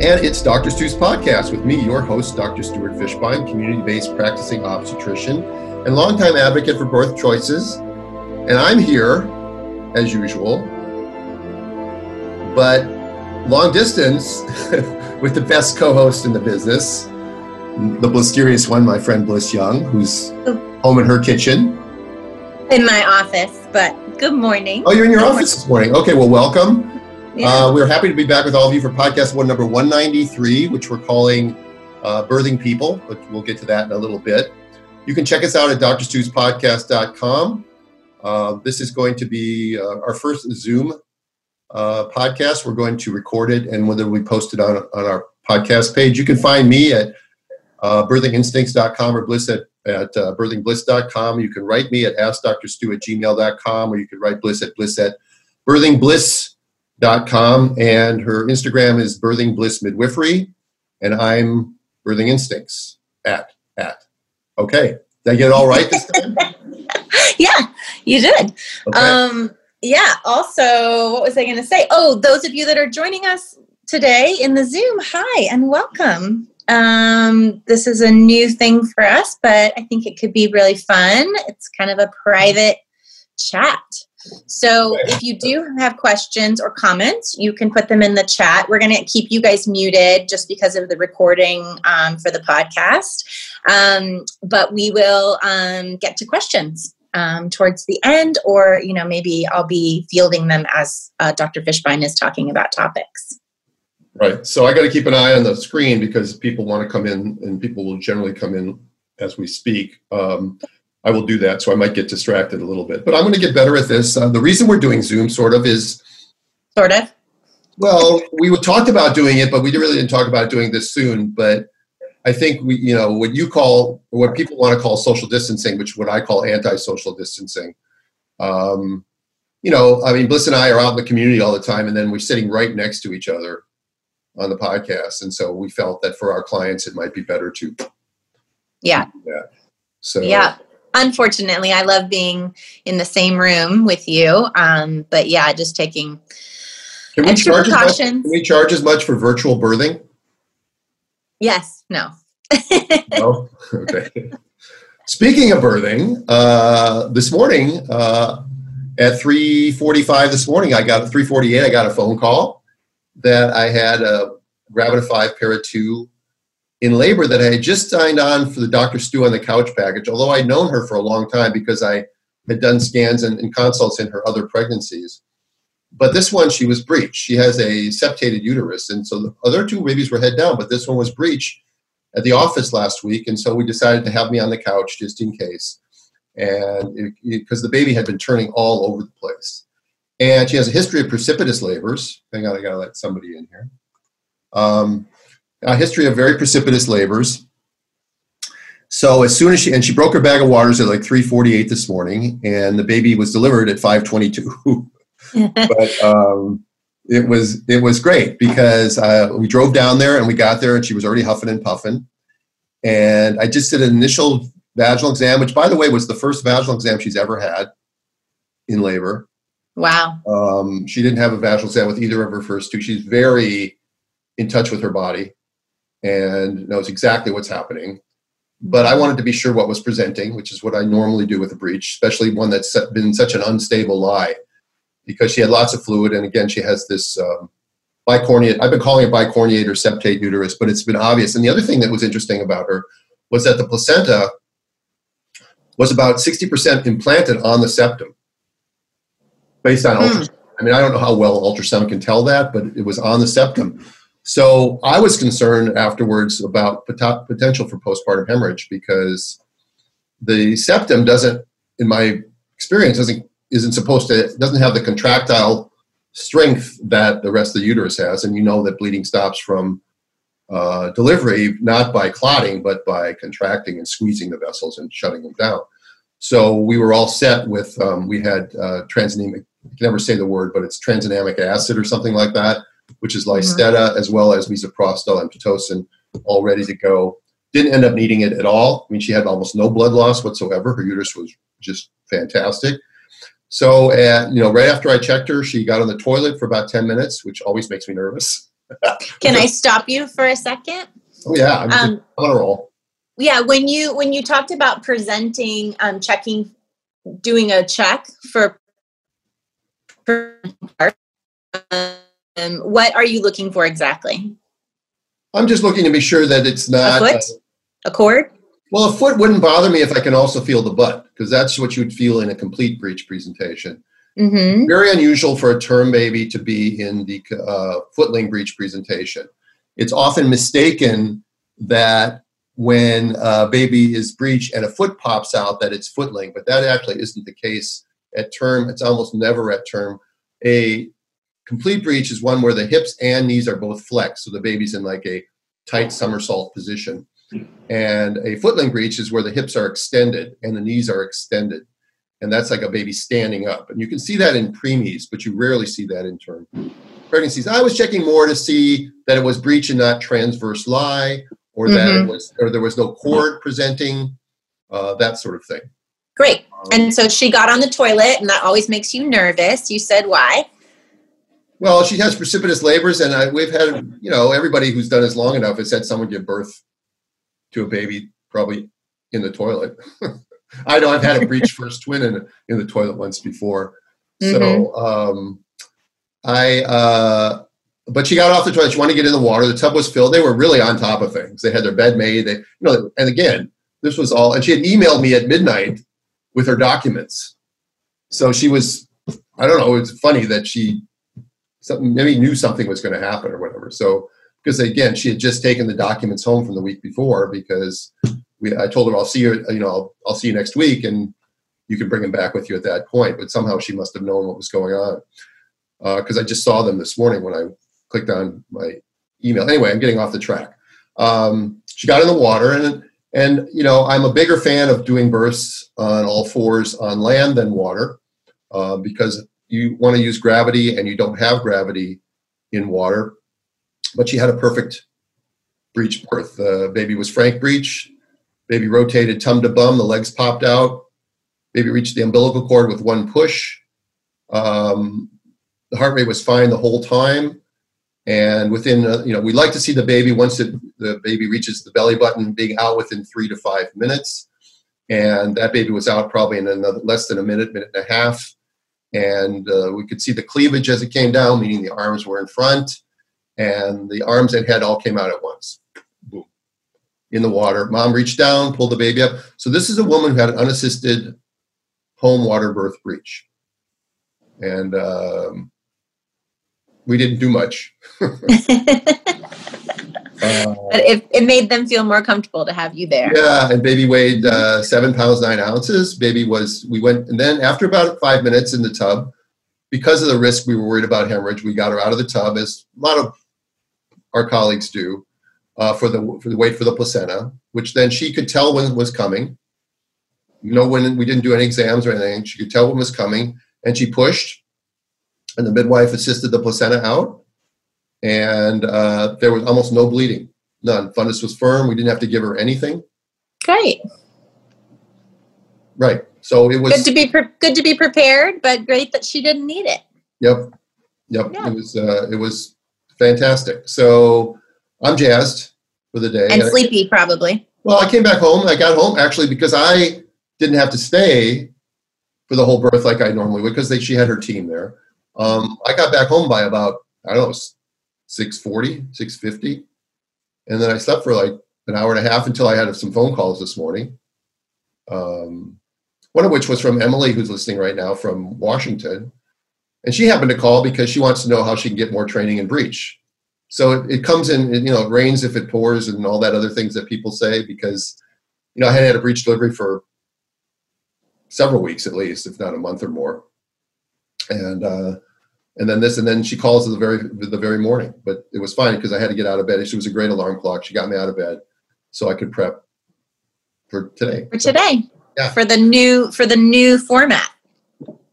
And it's Dr. Stu's podcast with me, your host, Dr. Stuart Fishbein, community based practicing obstetrician and longtime advocate for birth choices. And I'm here, as usual, but long distance with the best co host in the business, the mysterious one, my friend Bliss Young, who's home in her kitchen. In my office, but good morning. Oh, you're in your good office morning. this morning. Okay, well, welcome. Yeah. Uh, we're happy to be back with all of you for podcast one number 193, which we're calling uh, Birthing People, but we'll get to that in a little bit. You can check us out at drstuspodcast.com. Uh, this is going to be uh, our first Zoom uh, podcast. We're going to record it and whether we post it on, on our podcast page. You can find me at uh, birthinginstincts.com or bliss at, at uh, birthingbliss.com. You can write me at askdrstu at gmail.com or you can write bliss at bliss at birthingbliss.com dot com and her Instagram is birthing bliss midwifery and I'm birthing instincts at at. Okay did I get it all right this time? Yeah you did. Okay. um yeah also what was I going to say? Oh those of you that are joining us today in the zoom hi and welcome. Um this is a new thing for us but I think it could be really fun. It's kind of a private chat so if you do have questions or comments, you can put them in the chat. We're going to keep you guys muted just because of the recording um, for the podcast. Um, but we will um, get to questions um, towards the end, or you know maybe I'll be fielding them as uh, Dr. Fishbein is talking about topics. Right. So I got to keep an eye on the screen because people want to come in, and people will generally come in as we speak. Um, I will do that. So I might get distracted a little bit, but I'm going to get better at this. Uh, the reason we're doing Zoom, sort of, is sort of. Well, we talked about doing it, but we really didn't talk about doing this soon. But I think we, you know, what you call, what people want to call social distancing, which what I call anti-social distancing. Um, you know, I mean, Bliss and I are out in the community all the time, and then we're sitting right next to each other on the podcast, and so we felt that for our clients, it might be better to. Yeah. Yeah. So. Yeah unfortunately, I love being in the same room with you. Um, but yeah, just taking can we extra charge precautions. Much, can we charge as much for virtual birthing? Yes. No. no. Okay. Speaking of birthing, uh, this morning uh, at 3:45 this morning, I got 3:48. I got a phone call that I had a Gravida Five Para Two in labor that I had just signed on for the Dr. Stu on the couch package, although I'd known her for a long time because I had done scans and, and consults in her other pregnancies. But this one, she was breech. She has a septated uterus. And so the other two babies were head down, but this one was breech at the office last week. And so we decided to have me on the couch just in case. And because the baby had been turning all over the place. And she has a history of precipitous labors. Hang on, I gotta let somebody in here. Um, a history of very precipitous labors. So as soon as she and she broke her bag of waters at like 3:48 this morning, and the baby was delivered at 5:22. but um, it was it was great because uh, we drove down there and we got there and she was already huffing and puffing, and I just did an initial vaginal exam, which by the way was the first vaginal exam she's ever had in labor. Wow. Um, she didn't have a vaginal exam with either of her first two. She's very in touch with her body and knows exactly what's happening. But I wanted to be sure what was presenting, which is what I normally do with a breech, especially one that's been such an unstable lie, because she had lots of fluid, and again, she has this um. I've been calling it bicornuate or septate uterus, but it's been obvious. And the other thing that was interesting about her was that the placenta was about 60% implanted on the septum based on mm. ultrasound. I mean, I don't know how well ultrasound can tell that, but it was on the septum. So I was concerned afterwards about pot- potential for postpartum hemorrhage because the septum doesn't, in my experience, doesn't isn't supposed to doesn't have the contractile strength that the rest of the uterus has, and you know that bleeding stops from uh, delivery not by clotting but by contracting and squeezing the vessels and shutting them down. So we were all set with um, we had uh, transenemic. I can never say the word, but it's transenamic acid or something like that which is Lysteda, mm-hmm. as well as misoprostol and Pitocin, all ready to go. Didn't end up needing it at all. I mean, she had almost no blood loss whatsoever. Her uterus was just fantastic. So, uh, you know, right after I checked her, she got on the toilet for about 10 minutes, which always makes me nervous. Can I stop you for a second? Oh yeah, I'm, um, on a roll. Yeah, when you when you talked about presenting, um, checking, doing a check for, um, what are you looking for exactly? I'm just looking to be sure that it's not a foot, a, a cord. Well, a foot wouldn't bother me if I can also feel the butt, because that's what you would feel in a complete breech presentation. Mm-hmm. Very unusual for a term baby to be in the uh, footling breech presentation. It's often mistaken that when a baby is breech and a foot pops out, that it's footling, but that actually isn't the case at term. It's almost never at term. A complete breech is one where the hips and knees are both flexed, so the baby's in like a tight somersault position. And a footling breech is where the hips are extended and the knees are extended. And that's like a baby standing up. And you can see that in preemies, but you rarely see that in term pregnancies. I was checking more to see that it was breech and not transverse lie, or that mm-hmm. it was or there was no cord presenting, uh, that sort of thing. Great. Um, and so she got on the toilet, and that always makes you nervous. You said why? Well, she has precipitous labors, and I, we've had, you know, everybody who's done this long enough has had someone give birth to a baby probably in the toilet. I know I've had a breech first twin in, in the toilet once before. Mm-hmm. So um, I, uh, but she got off the toilet. She wanted to get in the water. The tub was filled. They were really on top of things. They had their bed made. They, you know, and again, this was all. And she had emailed me at midnight with her documents. So she was, I don't know. It's funny that she, something, maybe knew something was going to happen or whatever. So because again, she had just taken the documents home from the week before because we, I told her I'll see you, you know, I'll, I'll see you next week, and you can bring them back with you at that point. But somehow she must have known what was going on because uh, I just saw them this morning when I clicked on my email. Anyway, I'm getting off the track. Um, she got in the water, and and you know, I'm a bigger fan of doing births on all fours on land than water uh, because you want to use gravity, and you don't have gravity in water but she had a perfect breech birth. The baby was frank breech. Baby rotated tum to bum. The legs popped out. Baby reached the umbilical cord with one push. Um, the heart rate was fine the whole time. And within, uh, you know, we like to see the baby once it, the baby reaches the belly button being out within three to five minutes. And that baby was out probably in another less than a minute, minute and a half. And uh, we could see the cleavage as it came down, meaning the arms were in front and the arms and head all came out at once. Boom. In the water. Mom reached down, pulled the baby up. So this is a woman who had an unassisted home water birth breech. And um, we didn't do much. uh, but it, it made them feel more comfortable to have you there. Yeah, and baby weighed uh, seven pounds nine ounces. Baby was we went and then after about five minutes in the tub, because of the risk we were worried about hemorrhage, we got her out of the tub. As a lot of our colleagues do uh, for the for the wait for the placenta, which then she could tell when it was coming. You know, when we didn't do any exams or anything, she could tell when it was coming, and she pushed, and the midwife assisted the placenta out, and uh, there was almost no bleeding, none. Fundus was firm. We didn't have to give her anything. Great. Right. So it was good to be pre- good to be prepared, but great that she didn't need it. Yep. Yep. Yeah. It was uh, it was fantastic. So I'm jazzed for the day. And sleepy, probably. Well, I came back home. I got home actually because I didn't have to stay for the whole birth like I normally would because she had her team there. Um, I got back home by about, I don't know, 640, 650. And then I slept for like an hour and a half until I had some phone calls this morning. Um, one of which was from Emily, who's listening right now from Washington. And she happened to call because she wants to know how she can get more training in breech. So it, it comes in, you know, it rains if it pours and all that other things that people say because, you know, I had had a breech delivery for several weeks at least, if not a month or more. And, uh, and then this, and then she calls the very, the very morning, but it was fine because I had to get out of bed. She was a great alarm clock. She got me out of bed so I could prep for today. For today. Yeah. For the new, for the new format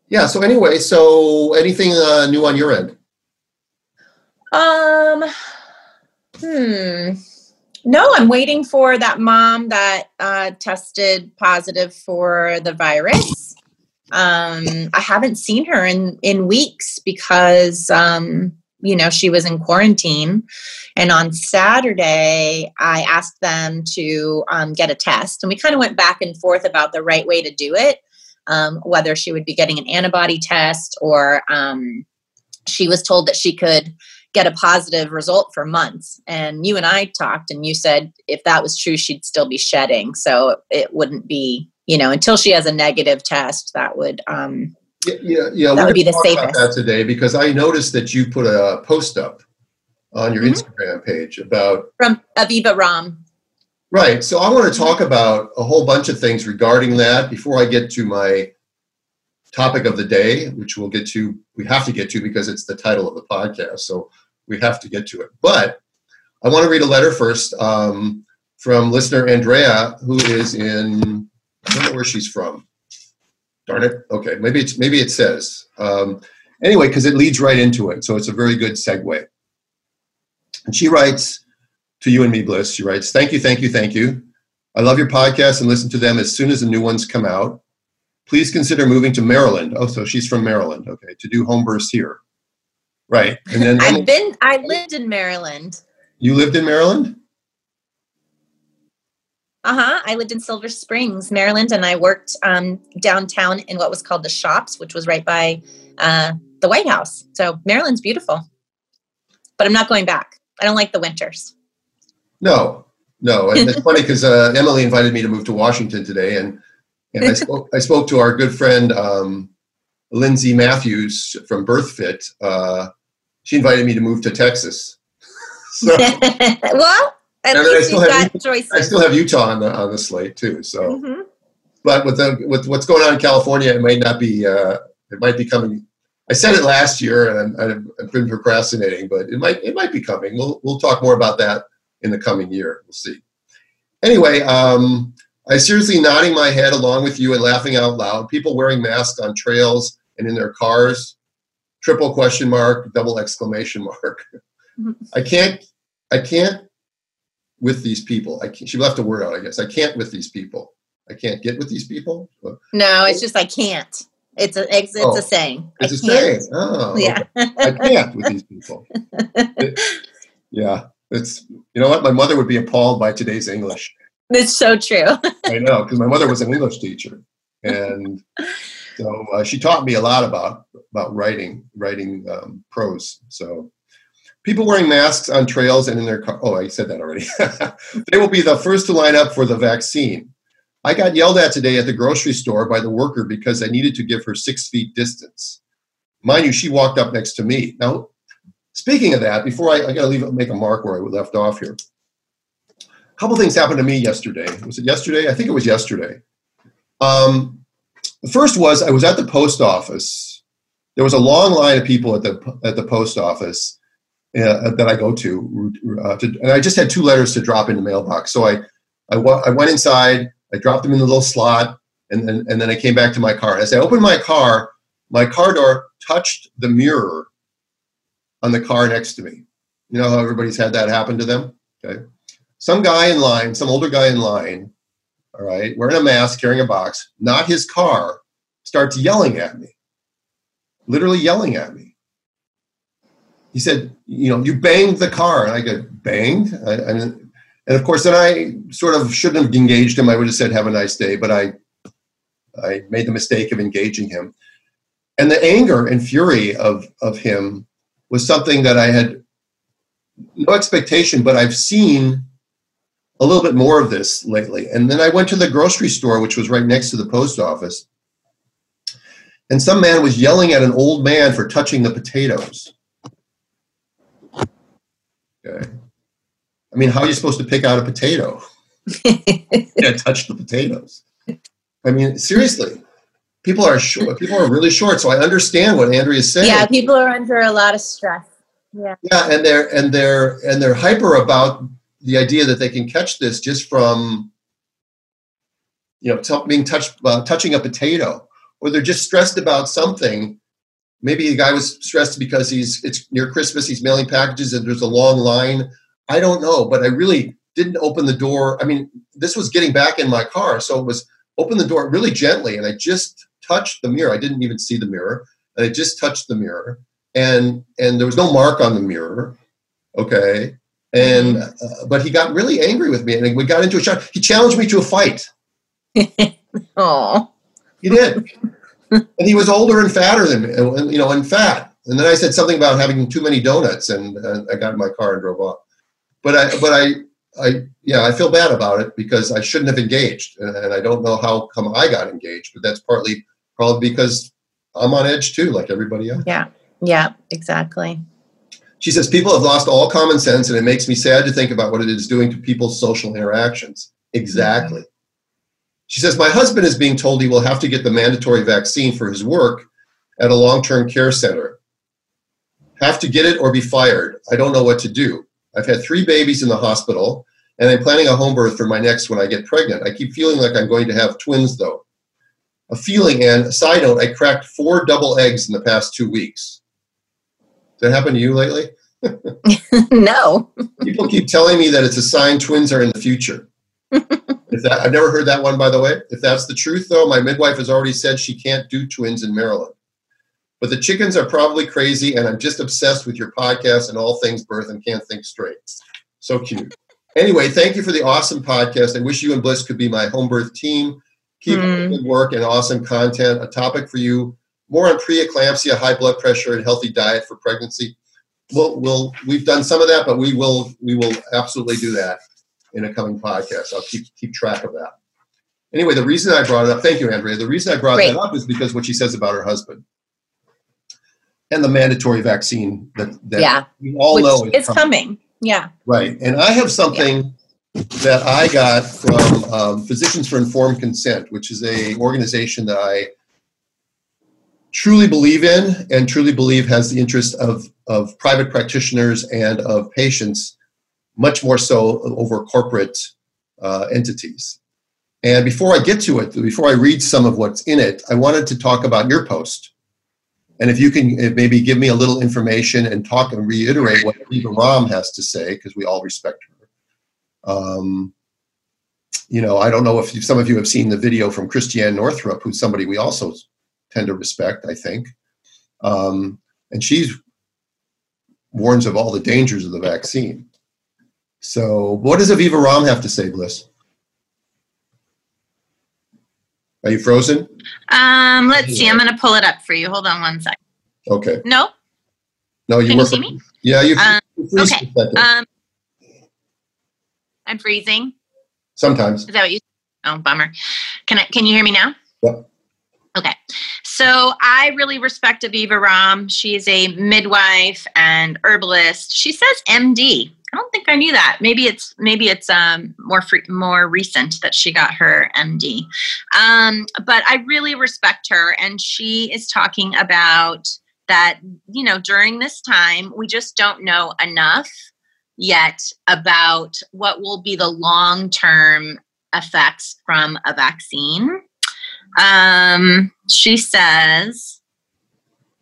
yeah. So anyway, so anything uh, new on your end? Um. Hmm. No, I'm waiting for that mom that uh, tested positive for the virus. Um, I haven't seen her in in weeks because um, you know, she was in quarantine. And on Saturday, I asked them to um, get a test. And we kind of went back and forth about the right way to do it, um, whether she would be getting an antibody test or um, she was told that she could get a positive result for months. And you and I talked, and you said if that was true, she'd still be shedding. So it wouldn't be, you know, until she has a negative test, that would. Um, yeah, yeah, yeah. That would be the safest. That today because I noticed that you put a post up on your mm-hmm. Instagram page about from Aviva Romm. Right. So I want to talk about a whole bunch of things regarding that before I get to my topic of the day, which we'll get to. We have to get to because it's the title of the podcast. So we have to get to it. But I want to read a letter first um, from listener Andrea, who is in, I don't know where she's from. Darn it. Okay, maybe it's maybe it says. Um, anyway, because it leads right into it, so it's a very good segue. And she writes to you and me, Bliss. She writes, "Thank you, thank you, thank you. I love your podcast and listen to them as soon as the new ones come out. Please consider moving to Maryland. Oh, so she's from Maryland. Okay, to do home births here. Right. And then I've been I lived in Maryland. You lived in Maryland? Uh-huh. I lived in Silver Springs, Maryland, and I worked um, downtown in what was called the shops, which was right by uh, the White House. So Maryland's beautiful. But I'm not going back. I don't like the winters. No, no. And it's funny because uh, Emily invited me to move to Washington today, and, and I, spoke, I spoke to our good friend um, Lindsay Matthews from BirthFit, uh, she invited me to move to Texas. so, well, at least you've got choices. I still have Utah on the on the slate too. So, mm-hmm. but with the with what's going on in California, it might not be. Uh, it might be coming. I said it last year, and I've, I've been procrastinating, but it might it might be coming. We'll we'll talk more about that in the coming year. We'll see. Anyway, um, I seriously nodding my head along with you and laughing out loud. People wearing masks on trails and in their cars. Triple question mark, double exclamation mark. Mm-hmm. I can't, I can't with these people. I can't, she left a word out, I guess. I can't with these people. I can't get with these people. No, it's just I can't. It's a it's, it's oh, a saying. It's I a can't. saying. Oh, yeah. Okay. I can't with these people. It, yeah, it's you know what? My mother would be appalled by today's English. It's so true. I know because my mother was an English teacher, and so uh, she taught me a lot about about writing writing um, prose. So people wearing masks on trails and in their car. Oh, I said that already. they will be the first to line up for the vaccine. I got yelled at today at the grocery store by the worker because I needed to give her six feet distance. Mind you, she walked up next to me. Now, speaking of that, before I, I got to leave, make a mark where I left off here. A couple things happened to me yesterday. Was it yesterday? I think it was yesterday. Um, the first was I was at the post office. There was a long line of people at the at the post office uh, that I go to, uh, to, and I just had two letters to drop in the mailbox. So I, I, I went inside, I dropped them in the little slot, and then and then I came back to my car. As I opened my car, my car door touched the mirror on the car next to me. You know how everybody's had that happen to them. Okay, some guy in line, some older guy in line, all right, wearing a mask, carrying a box, not his car, starts yelling at me, literally yelling at me. He said, You know, you banged the car. And I go, Banged? I, and, and of course, then I sort of shouldn't have engaged him. I would have said, Have a nice day. But I, I made the mistake of engaging him. And the anger and fury of, of him was something that I had no expectation, but I've seen a little bit more of this lately. And then I went to the grocery store, which was right next to the post office. And some man was yelling at an old man for touching the potatoes. Okay. I mean, how are you supposed to pick out a potato? yeah, touch the potatoes. I mean, seriously, people are short. People are really short. So I understand what Andrea is saying. Yeah, people are under a lot of stress. Yeah. Yeah, and they're and they're and they're hyper about the idea that they can catch this just from you know t- being touched uh, touching a potato or they're just stressed about something maybe the guy was stressed because he's it's near christmas he's mailing packages and there's a long line i don't know but i really didn't open the door i mean this was getting back in my car so it was open the door really gently and i just touched the mirror i didn't even see the mirror and i just touched the mirror and and there was no mark on the mirror. Okay, and Mm-hmm. uh, but he got really angry with me, and we got into a shot. He challenged me to a fight. Oh. He did, and he was older and fatter than me, and, you know, and fat. And then I said something about having too many donuts, and, and I got in my car and drove off. But I, but I, I, yeah, I feel bad about it because I shouldn't have engaged, and, and I don't know how come I got engaged. But that's partly probably because I'm on edge too, like everybody else. Yeah. Yeah, exactly. She says people have lost all common sense, and it makes me sad to think about what it is doing to people's social interactions. Exactly. She says, My husband is being told he will have to get the mandatory vaccine for his work at a long term care center. Have to get it or be fired. I don't know what to do. I've had three babies in the hospital, and I'm planning a home birth for my next when I get pregnant. I keep feeling like I'm going to have twins, though. A feeling, and a side note, I cracked four double eggs in the past two weeks. Did that happen to you lately? no. People keep telling me that it's a sign twins are in the future. If that, I've never heard that one, by the way. If that's the truth, though, my midwife has already said she can't do twins in Maryland. But the chickens are probably crazy, and I'm just obsessed with your podcast and all things birth and can't think straight. So cute. Anyway, thank you for the awesome podcast. I wish you and Bliss could be my home birth team. Keep up the Hmm. good work and awesome content. A topic for you more on preeclampsia, high blood pressure, and healthy diet for pregnancy. We'll, we'll we've done some of that, but we will we will absolutely do that in a coming podcast. I'll keep keep track of that. Anyway, the reason I brought it up, thank you, Andrea. The reason I brought Great. that up is because what she says about her husband and the mandatory vaccine that, that Yeah. we all Which know is coming. Yeah. Right. And I have something that I got from um, Physicians for Informed Consent, which is a organization that I truly believe in and truly believe has the interest of, of private practitioners and of patients much more so over corporate uh, entities. And before I get to it, before I read some of what's in it, I wanted to talk about your post. And if you can maybe give me a little information and talk and reiterate what Aviva Romm has to say, because we all respect her. Um, you know, I don't know if some of you have seen the video from Christiane Northrup, who's somebody we also tend to respect, I think. Um, and she warns of all the dangers of the vaccine. So, what does Aviva Romm have to say, Bliss? Are you frozen? Um, let's see. I'm going to pull it up for you. Hold on one second. Okay. No? No, you Can were. you see me? Yeah, you. Um, you okay. for a second. Um, I'm freezing. Sometimes. Is that what you? Oh, bummer. Can I? Can you hear me now? Yep. Okay. So I really respect Aviva Romm. She's a midwife and herbalist. She says MD. I don't think I knew that. Maybe it's maybe it's um, more free, more recent that she got her MD. Um, but I really respect her, and she is talking about that. You know, during this time, we just don't know enough yet about what will be the long term effects from a vaccine. Um, she says,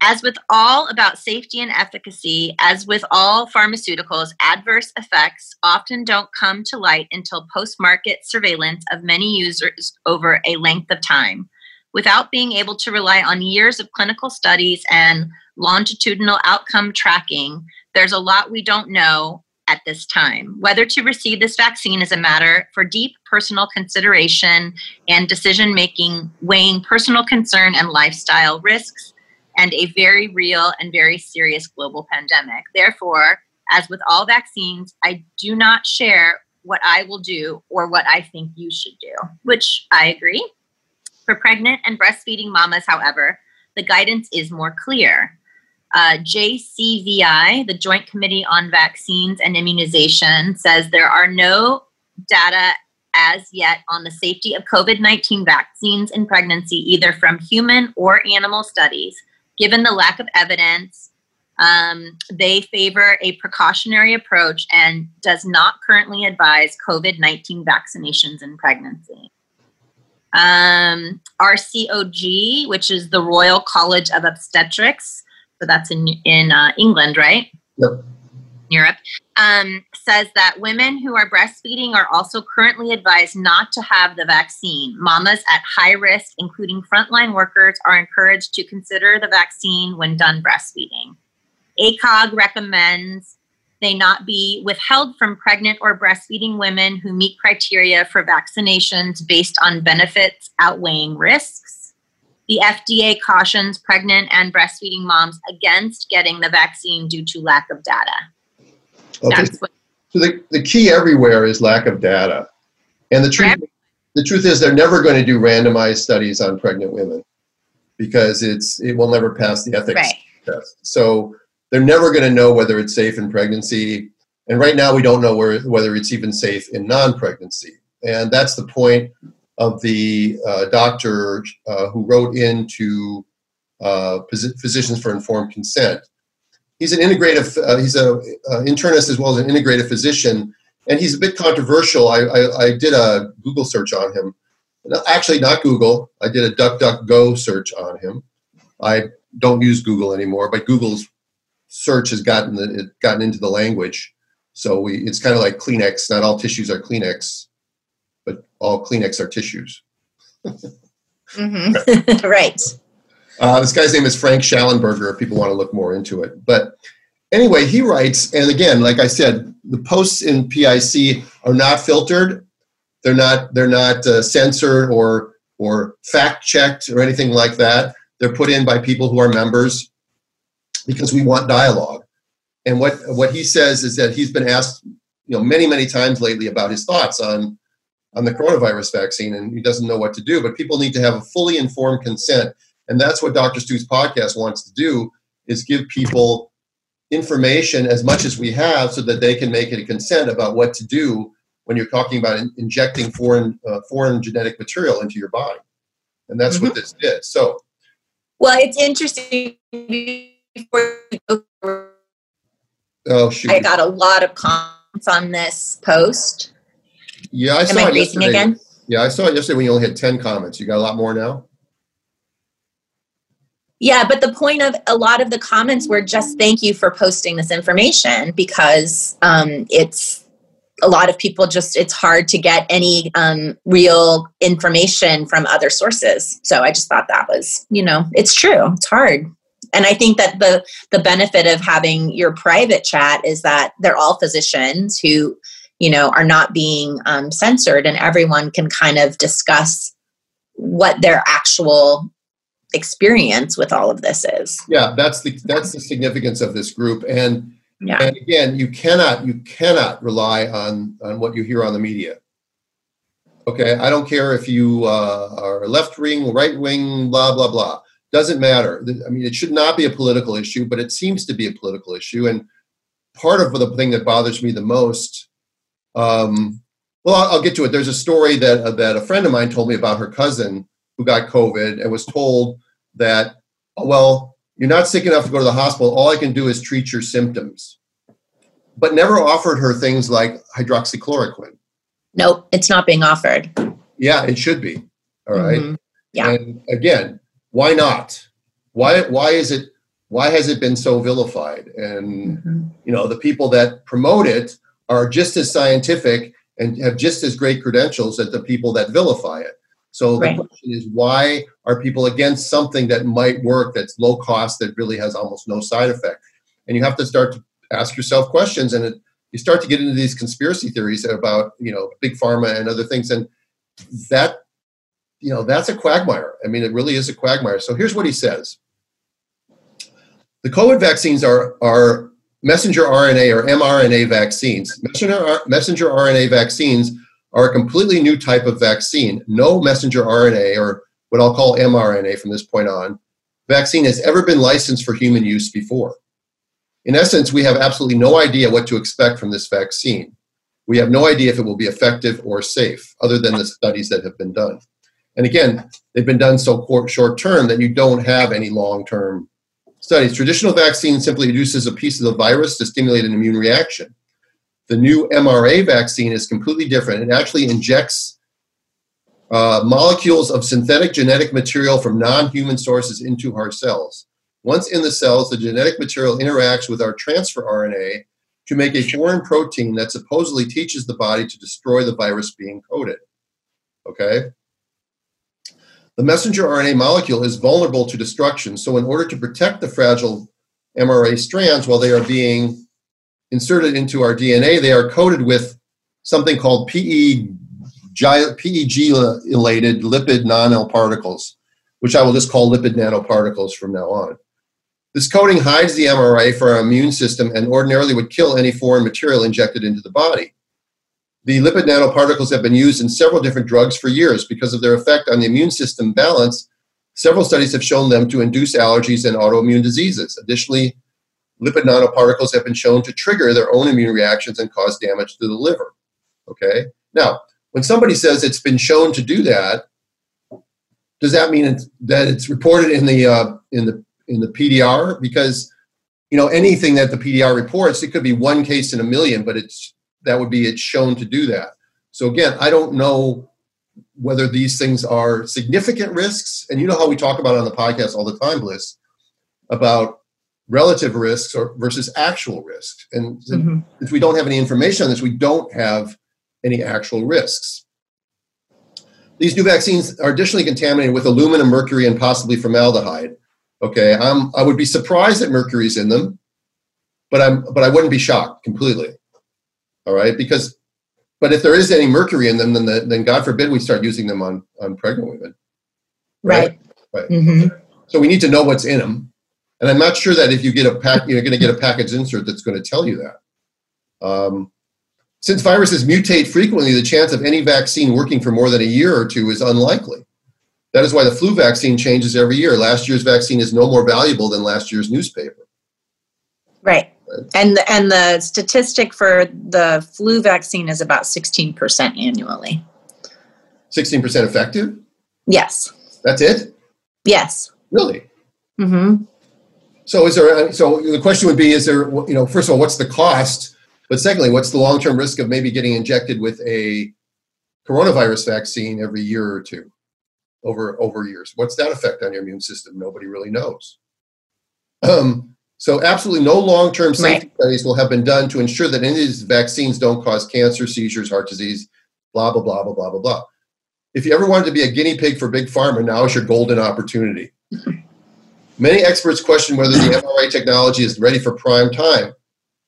as with all about safety and efficacy, as with all pharmaceuticals, adverse effects often don't come to light until post market surveillance of many users over a length of time. Without being able to rely on years of clinical studies and longitudinal outcome tracking, there's a lot we don't know at this time. Whether to receive this vaccine is a matter for deep personal consideration and decision making, weighing personal concern and lifestyle risks, and a very real and very serious global pandemic. Therefore, as with all vaccines, I do not share what I will do or what I think you should do, which I agree. For pregnant and breastfeeding mamas, however, the guidance is more clear. Uh, JCVI, the Joint Committee on Vaccines and Immunization, says there are no data as yet on the safety of COVID 19 vaccines in pregnancy, either from human or animal studies. Given the lack of evidence, um, they favor a precautionary approach and does not currently advise COVID 19 vaccinations in pregnancy. Um, RCOG, which is the Royal College of Obstetrics, so that's in in uh, England, right? Yep. Europe, um, says that women who are breastfeeding are also currently advised not to have the vaccine. Mamas at high risk, including frontline workers, are encouraged to consider the vaccine when done breastfeeding. ACOG recommends they not be withheld from pregnant or breastfeeding women who meet criteria for vaccinations based on benefits outweighing risks. The FDA cautions pregnant and breastfeeding moms against getting the vaccine due to lack of data. Okay. What- so the, the key everywhere is lack of data. And the truth, the truth is they're never going to do randomized studies on pregnant women because it's it will never pass the ethics right. test. So they're never going to know whether it's safe in pregnancy. And right now we don't know where, whether it's even safe in non-pregnancy. And that's the point of the uh, doctor uh, who wrote into uh, Physicians for Informed Consent he's an integrative, uh, he's a uh, internist as well as an integrative physician, and he's a bit controversial. I, I, I, did a Google search on him. Actually, not Google. I did a DuckDuckGo search on him. I don't use Google anymore, but Google's search has gotten the, gotten into the language. So we, it's kind of like Kleenex. Not all tissues are Kleenex, but all Kleenex are tissues. mm-hmm. right. Uh, this guy's name is Frank Shallenberger if people want to look more into it. But anyway, he writes, and again, like I said, the posts in PIC are not filtered. They're not they're not uh, censored or or fact checked or anything like that. They're put in by people who are members because we want dialogue. And what what he says is that he's been asked, you know, many many times lately about his thoughts on on the coronavirus vaccine, and he doesn't know what to do. But people need to have a fully informed consent and that's what Dr. Stu's podcast wants to do is give people information as much as we have so that they can make a consent about what to do when you're talking about in- injecting foreign uh, foreign genetic material into your body. And that's mm-hmm. what this did. So well, it's interesting Oh shoot. I got a lot of comments on this post. Yeah, I Am saw I it yesterday. again? Yeah, I saw it yesterday when you only had 10 comments. You got a lot more now? Yeah, but the point of a lot of the comments were just thank you for posting this information because um, it's a lot of people just it's hard to get any um, real information from other sources. So I just thought that was you know it's true it's hard and i think that the the benefit of having your private chat is that they're all physicians who you know are not being um, censored and everyone can kind of discuss what their actual experience with all of this is. Yeah, that's the that's the significance of this group. And yeah. and again, you cannot you cannot rely on on what you hear on the media. Okay, I don't care if you uh, are left wing, right wing, blah blah blah. Doesn't matter. I mean, it should not be a political issue, but it seems to be a political issue. And part of the thing that bothers me the most, um, well, I'll, I'll get to it. There's a story that uh, that a friend of mine told me about her cousin who got COVID and was told that, well, you're not sick enough to go to the hospital. All I can do is treat your symptoms. But never offered her things like hydroxychloroquine. Nope, it's not being offered. Yeah, it should be. All right? mm-hmm. Yeah. And again, why not? Why why is it why has it been so vilified? And mm-hmm. you know, the people that promote it are just as scientific and have just as great credentials as the people that vilify it. So the right. question is, why are people against something that might work, that's low cost, that really has almost no side effect? And you have to start to ask yourself questions, and it, you start to get into these conspiracy theories about you know big pharma and other things, and that you know that's a quagmire. I mean, it really is a quagmire. So here's what he says: the COVID vaccines are are messenger RNA or mRNA vaccines. Messenger, messenger RNA vaccines are a completely new type of vaccine. No messenger RNA, or what I'll call mRNA from this point on, vaccine has ever been licensed for human use before. In essence, we have absolutely no idea what to expect from this vaccine. We have no idea if it will be effective or safe, other than the studies that have been done. And again, they've been done so short term that you don't have any long term studies. Traditional vaccine simply induces a piece of the virus to stimulate an immune reaction. The new mRNA vaccine is completely different. It actually injects uh, molecules of synthetic genetic material from non human sources into our cells. Once in the cells, the genetic material interacts with our transfer RNA to make a foreign protein that supposedly teaches the body to destroy the virus being coded. Okay? The messenger RNA molecule is vulnerable to destruction, so in order to protect the fragile mRNA strands, while they are being inserted into our DNA, they are coated with something called PE, PEGylated lipid nanoparticles, which I will just call lipid nanoparticles from now on. This coating hides the mRNA for our immune system and ordinarily would kill any foreign material injected into the body. The lipid nanoparticles have been used in several different drugs for years because of their effect on the immune system balance. Several studies have shown them to induce allergies and autoimmune diseases. Additionally, lipid nanoparticles have been shown to trigger their own immune reactions and cause damage to the liver. Okay? Now, when somebody says it's been shown to do that, does that mean it's, that it's reported in the uh, in the in the PDR? Because you know anything that the PDR reports, it could be one case in a million, but it's that would be it's shown to do that. So again, I don't know whether these things are significant risks. And you know how we talk about on the podcast all the time, Bliss, about relative risks or versus actual risks. And mm-hmm. if we don't have any information on this, we don't have any actual risks. These new vaccines are additionally contaminated with aluminum, mercury, and possibly formaldehyde. Okay, I'm, I would be surprised that mercury's in them, but I'm but I wouldn't be shocked completely. All right, because but if there is any mercury in them, then the, then God forbid we start using them on on pregnant women. Right. Right. Mm-hmm. So we need to know what's in them, and I'm not sure that if you get a pack, you're going to get a package insert that's going to tell you that. Um, since viruses mutate frequently, the chance of any vaccine working for more than a year or two is unlikely. That is why the flu vaccine changes every year. Last year's vaccine is no more valuable than last year's newspaper. Right. And the, and the statistic for the flu vaccine is about 16% annually. 16% effective? Yes. That's it? Yes. Really? Mhm. So is there so the question would be is there you know first of all what's the cost but secondly what's the long-term risk of maybe getting injected with a coronavirus vaccine every year or two over over years what's that effect on your immune system nobody really knows um, so absolutely no long-term safety right. studies will have been done to ensure that any of these vaccines don't cause cancer, seizures, heart disease, blah, blah, blah, blah, blah, blah, blah. If you ever wanted to be a guinea pig for big pharma, now is your golden opportunity. Many experts question whether the mRNA technology is ready for prime time.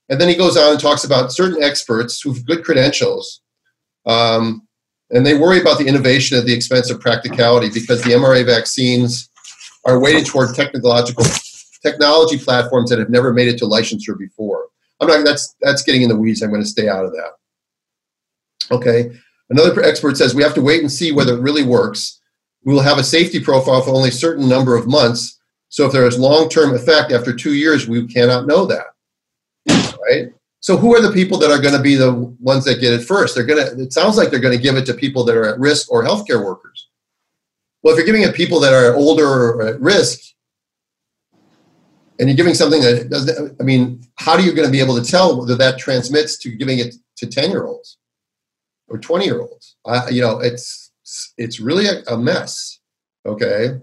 And then he goes on and talks about certain experts who have good credentials, um, and they worry about the innovation at the expense of practicality because the mRNA vaccines are weighted toward technological technology platforms that have never made it to licensure before. I'm not. That's that's getting in the weeds. I'm going to stay out of that. Okay. Another expert says we have to wait and see whether it really works. We will have a safety profile for only a certain number of months. So if there is long-term effect after two years, we cannot know that. Right. So who are the people that are going to be the ones that get it first? They're going to. It sounds like they're going to give it to people that are at risk or healthcare workers. Well, if you're giving it people that are older or at risk, and you're giving something that doesn't i mean how are you going to be able to tell whether that transmits to giving it to 10 year olds or 20 year olds uh, you know it's it's really a, a, mess okay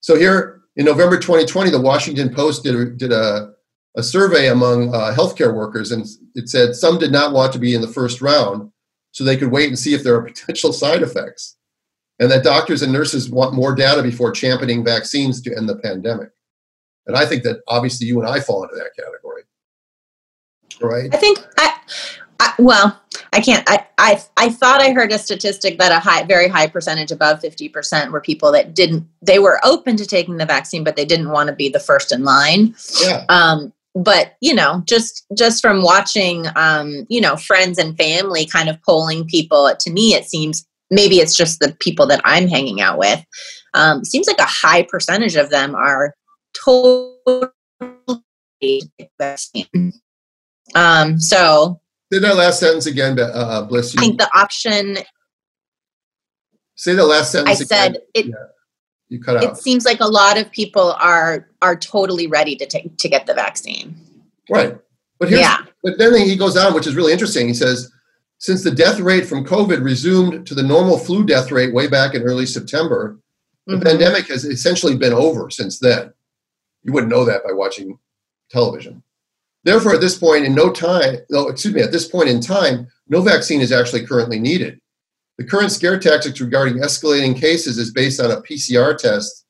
so here in november 2020 the washington post did, did a, a survey among uh, healthcare workers and it said some did not want to be in the first round so they could wait and see if there are potential side effects and that doctors and nurses want more data before championing vaccines to end the pandemic and I think that obviously you and I fall into that category. Right? I think I, I well, I can't. I, I I thought I heard a statistic that a high, very high percentage, above fifty percent, were people that didn't. They were open to taking the vaccine, but they didn't want to be the first in line. Yeah. Um, but you know, just just from watching, um, you know, friends and family kind of polling people, to me, it seems maybe it's just the people that I'm hanging out with. Um, seems like a high percentage of them are totally vaccine. Um, so say that last sentence again, uh, uh bless you. I think the option. Say the last sentence. I said it. Yeah. You cut out. It seems like a lot of people are are totally ready to take to get the vaccine. Right, but here's, yeah. But then he goes on, which is really interesting. He says, since the death rate from COVID resumed to the normal flu death rate way back in early September, the mm-hmm. pandemic has essentially been over since then. You wouldn't know that by watching television. Therefore, at this point in no time, no, excuse me, at this point in time, no vaccine is actually currently needed. The current scare tactics regarding escalating cases is based on a PCR test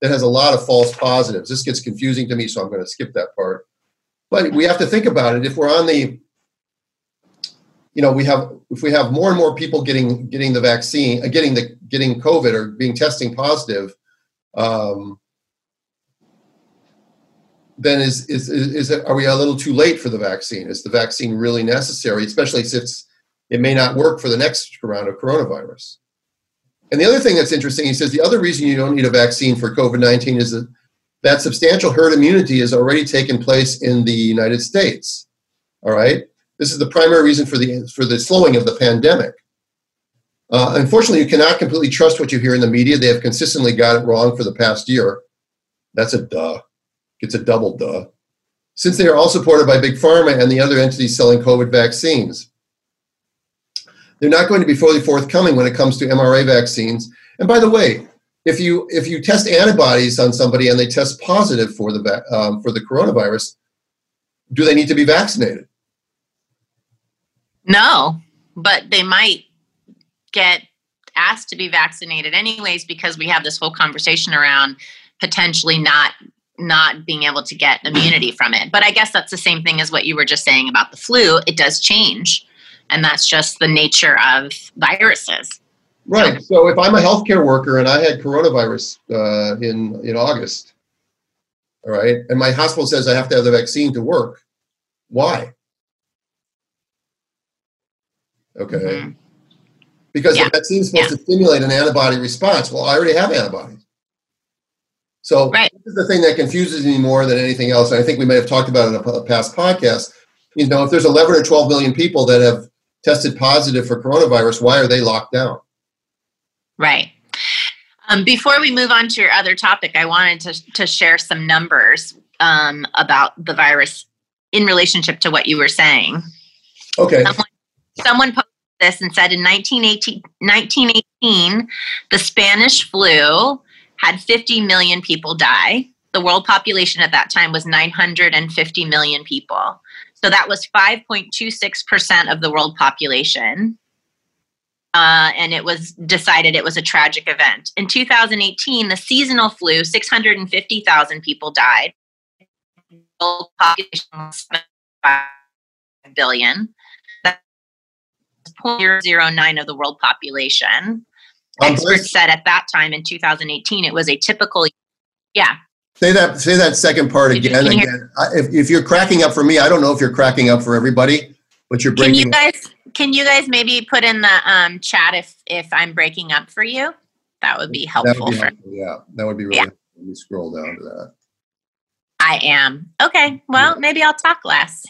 that has a lot of false positives. This gets confusing to me, so I'm going to skip that part. But we have to think about it. If we're on the, you know, we have if we have more and more people getting getting the vaccine, uh, getting the getting COVID or being testing positive, um, then is, is is is are we a little too late for the vaccine? Is the vaccine really necessary, especially since it may not work for the next round of coronavirus? And the other thing that's interesting, he says the other reason you don't need a vaccine for COVID 19 is that that substantial herd immunity has already taken place in the United States. All right? This is the primary reason for the, for the slowing of the pandemic. Uh, unfortunately, you cannot completely trust what you hear in the media. They have consistently got it wrong for the past year. That's a duh. It's a double duh. Since they are all supported by Big Pharma and the other entities selling COVID vaccines. They're not going to be fully forthcoming when it comes to mRNA vaccines. And by the way, if you if you test antibodies on somebody and they test positive for the um, for the coronavirus, do they need to be vaccinated? No, but they might get asked to be vaccinated anyways because we have this whole conversation around potentially not not being able to get immunity from it. But I guess that's the same thing as what you were just saying about the flu. It does change, and that's just the nature of viruses. Right. So if I'm a healthcare worker and I had coronavirus uh, in in August, all right, and my hospital says I have to have the vaccine to work, why? Okay. Mm-hmm. Because yeah. the vaccine's supposed yeah. to stimulate an antibody response. Well, I already have antibodies. So right. this is the thing that confuses me more than anything else. And I think we may have talked about it in a past podcast. You know, if there's 11 or 12 million people that have tested positive for coronavirus, why are they locked down? Right. Um, before we move on to your other topic, I wanted to, to share some numbers um, about the virus in relationship to what you were saying. Okay. Someone, someone posted this and said in 1918, 1918 the Spanish flu had 50 million people die. The world population at that time was 950 million people. So that was 5.26% of the world population uh, and it was decided it was a tragic event. In 2018, the seasonal flu, 650,000 people died. World Population was 5 billion. That's 0.009 of the world population. Experts said at that time in 2018 it was a typical, yeah. Say that. Say that second part again. again. If, if you're cracking up for me, I don't know if you're cracking up for everybody, but you're breaking. Can you guys? Can you guys maybe put in the um, chat if if I'm breaking up for you? That would be helpful. Would be for, helpful, yeah, that would be really. Yeah. Let me scroll down to that. I am okay. Well, yeah. maybe I'll talk less.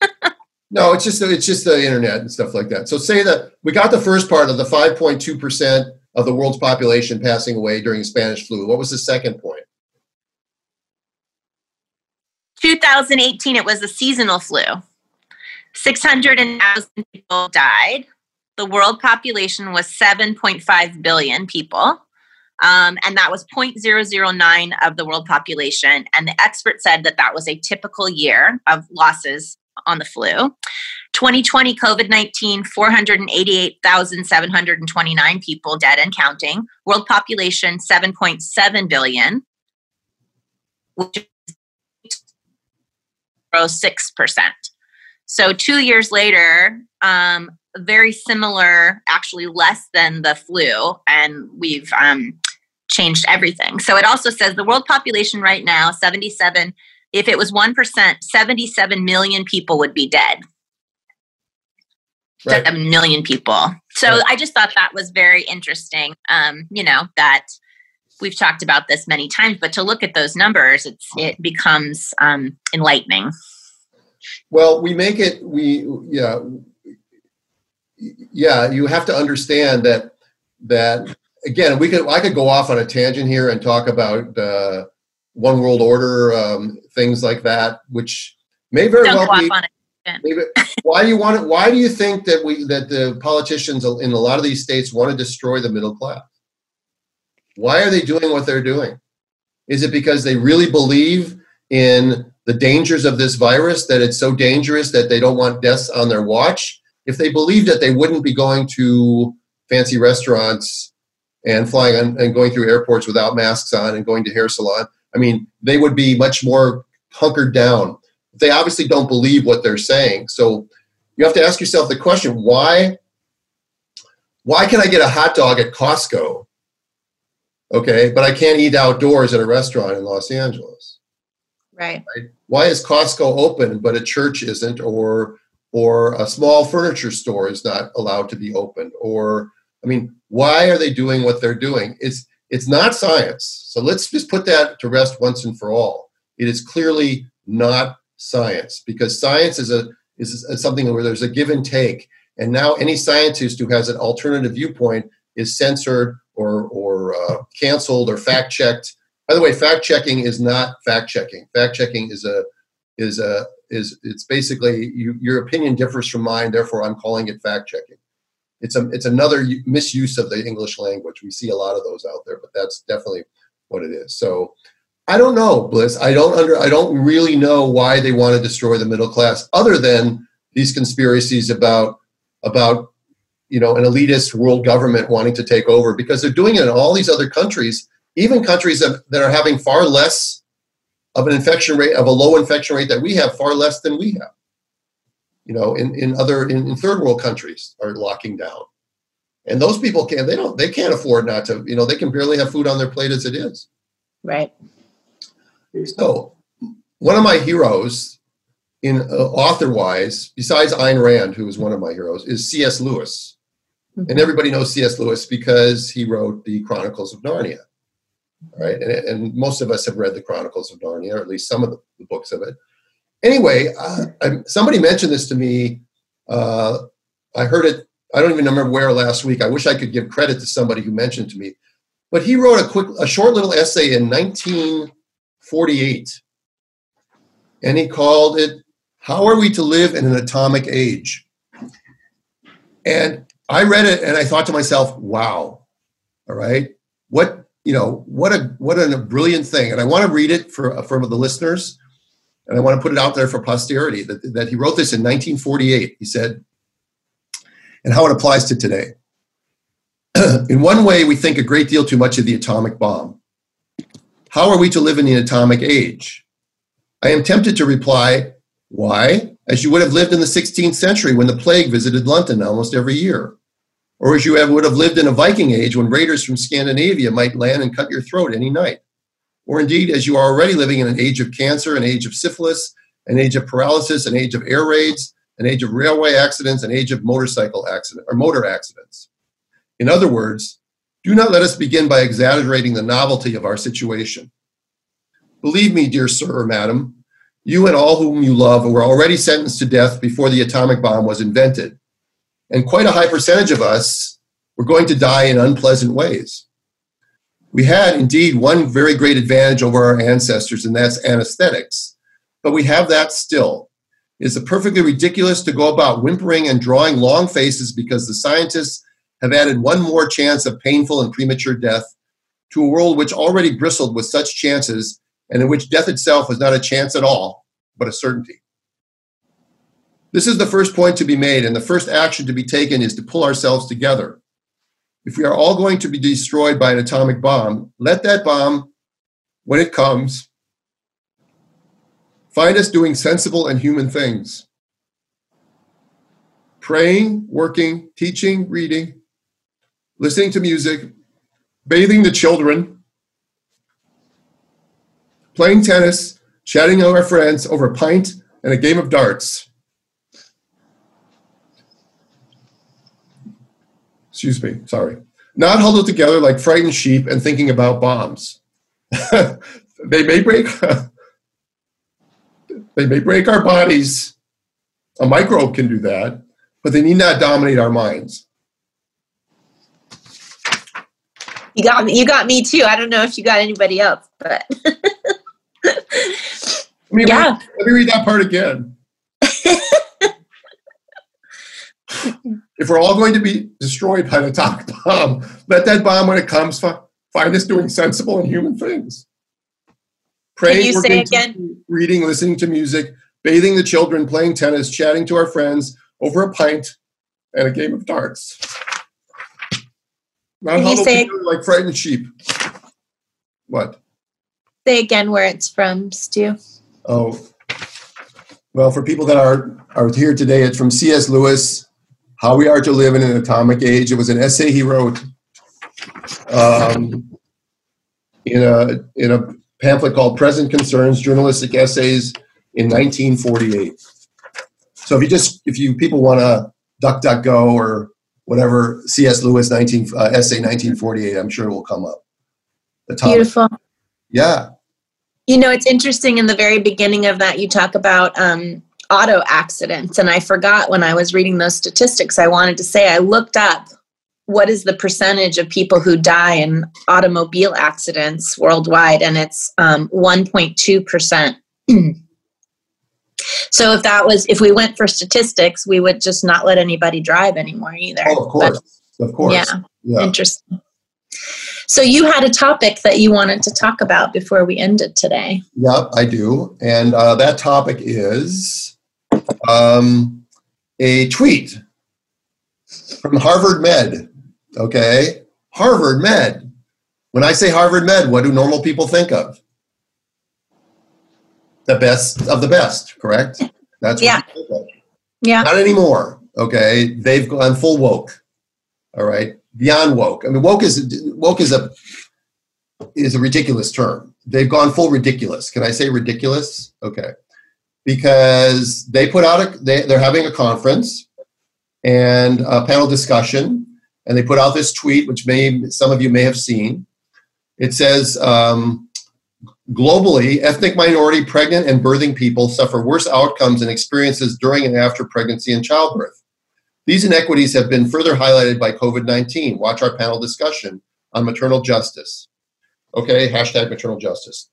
no, it's just it's just the internet and stuff like that. So say that we got the first part of the 5.2 percent of the world's population passing away during Spanish flu. What was the second point? 2018, it was a seasonal flu. 600,000 people died. The world population was 7.5 billion people. Um, and that was 0.009 of the world population. And the expert said that that was a typical year of losses on the flu. 2020 COVID 19, 488,729 people dead and counting. World population 7.7 billion, which is 6%. So two years later, um, very similar, actually less than the flu, and we've um, changed everything. So it also says the world population right now, 77, if it was 1%, 77 million people would be dead. Right. 7 million people. So right. I just thought that was very interesting. Um, you know, that we've talked about this many times, but to look at those numbers, it's it becomes um, enlightening. Well, we make it. We yeah, yeah. You have to understand that that again. We could I could go off on a tangent here and talk about uh, one world order um, things like that, which may very Don't well be. Maybe, why do you want it? Why do you think that we that the politicians in a lot of these states want to destroy the middle class? Why are they doing what they're doing? Is it because they really believe in the dangers of this virus, that it's so dangerous that they don't want deaths on their watch. If they believed it, they wouldn't be going to fancy restaurants and flying on, and going through airports without masks on and going to hair salon. I mean, they would be much more hunkered down. They obviously don't believe what they're saying. So you have to ask yourself the question: Why? Why can I get a hot dog at Costco? Okay, but I can't eat outdoors at a restaurant in Los Angeles. Right. right? Why is Costco open but a church isn't, or or a small furniture store is not allowed to be opened, or I mean, why are they doing what they're doing? It's it's not science. So let's just put that to rest once and for all. It is clearly not science because science is a is something where there's a give and take. And now any scientist who has an alternative viewpoint is censored or or uh, canceled or fact checked. By the way, fact checking is not fact checking. Fact checking is a is a is it's basically you, your opinion differs from mine, therefore I'm calling it fact checking. It's a it's another misuse of the English language. We see a lot of those out there, but that's definitely what it is. So I don't know, Bliss. I don't under I don't really know why they want to destroy the middle class, other than these conspiracies about about you know an elitist world government wanting to take over because they're doing it in all these other countries, even countries that, that are having far less of an infection rate of a low infection rate that we have, far less than we have. You know, in, in other in, in third world countries are locking down. And those people can't they don't they can't afford not to, you know, they can barely have food on their plate as it is. Right. So, one of my heroes, in uh, author wise, besides Ayn Rand, who is one of my heroes, is C.S. Lewis. Mm-hmm. And everybody knows C.S. Lewis because he wrote the Chronicles of Narnia. Right. And, and most of us have read the Chronicles of Narnia, or at least some of the, the books of it. Anyway, uh, I, somebody mentioned this to me. Uh, I heard it, I don't even remember where last week. I wish I could give credit to somebody who mentioned to me. But he wrote a quick, a short little essay in 1948, And he called it, How Are We to Live in an Atomic Age? And I read it and I thought to myself, wow, all right, what, you know, what a, what a brilliant thing. And I want to read it for, for the listeners and I want to put it out there for posterity that, that he wrote this in 1948. He said, and how it applies to today. in one way, we think a great deal too much of the atomic bomb. How are we to live in the atomic age? I am tempted to reply, Why? As you would have lived in the 16th century when the plague visited London almost every year. Or as you would have lived in a Viking age when raiders from Scandinavia might land and cut your throat any night. Or indeed, as you are already living in an age of cancer, an age of syphilis, an age of paralysis, an age of air raids, an age of railway accidents, an age of motorcycle accident or motor accidents. In other words, do not let us begin by exaggerating the novelty of our situation. Believe me, dear sir or madam, you and all whom you love were already sentenced to death before the atomic bomb was invented. And quite a high percentage of us were going to die in unpleasant ways. We had indeed one very great advantage over our ancestors, and that's anesthetics. But we have that still. It is perfectly ridiculous to go about whimpering and drawing long faces because the scientists have added one more chance of painful and premature death to a world which already bristled with such chances and in which death itself was not a chance at all, but a certainty. This is the first point to be made, and the first action to be taken is to pull ourselves together. If we are all going to be destroyed by an atomic bomb, let that bomb, when it comes, find us doing sensible and human things. Praying, working, teaching, reading, listening to music, bathing the children, playing tennis, chatting with our friends over a pint and a game of darts. Excuse me, sorry. Not huddled together like frightened sheep and thinking about bombs. they may break they may break our bodies. A microbe can do that, but they need not dominate our minds. You got me. You got me too. I don't know if you got anybody else, but let me yeah. Read, let me read that part again. If we're all going to be destroyed by an atomic bomb, let that bomb, when it comes, find us doing sensible and human things. Praying, Can you say again? reading, listening to music, bathing the children, playing tennis, chatting to our friends over a pint and a game of darts. Not Can you say like frightened sheep. What? Say again where it's from, Stu. Oh, well, for people that are are here today, it's from C.S. Lewis, "How We Are to Live in an Atomic Age." It was an essay he wrote um, in a in a pamphlet called "Present Concerns: Journalistic Essays" in 1948. So if you just if you people want to duck duck go or whatever C.S. Lewis 19 uh, essay 1948, I'm sure it will come up. Beautiful. Yeah. You know, it's interesting in the very beginning of that, you talk about um, auto accidents. And I forgot when I was reading those statistics, I wanted to say I looked up what is the percentage of people who die in automobile accidents worldwide, and it's um, 1.2%. so if that was, if we went for statistics, we would just not let anybody drive anymore either. Oh, of course. But, of course. Yeah, yeah. Interesting. So you had a topic that you wanted to talk about before we ended today. Yep, I do. And uh, that topic is um, a tweet from Harvard Med. Okay, Harvard Med. When I say Harvard Med, what do normal people think of? The best of the best, correct? That's yeah. Yeah. Not anymore. Okay, they've gone full woke. All right, beyond woke. I mean, woke is woke is a is a ridiculous term. They've gone full ridiculous. Can I say ridiculous? Okay, because they put out a they, they're having a conference and a panel discussion, and they put out this tweet, which may some of you may have seen. It says. Um, Globally, ethnic minority pregnant and birthing people suffer worse outcomes and experiences during and after pregnancy and childbirth. These inequities have been further highlighted by COVID 19. Watch our panel discussion on maternal justice. Okay, hashtag maternal justice.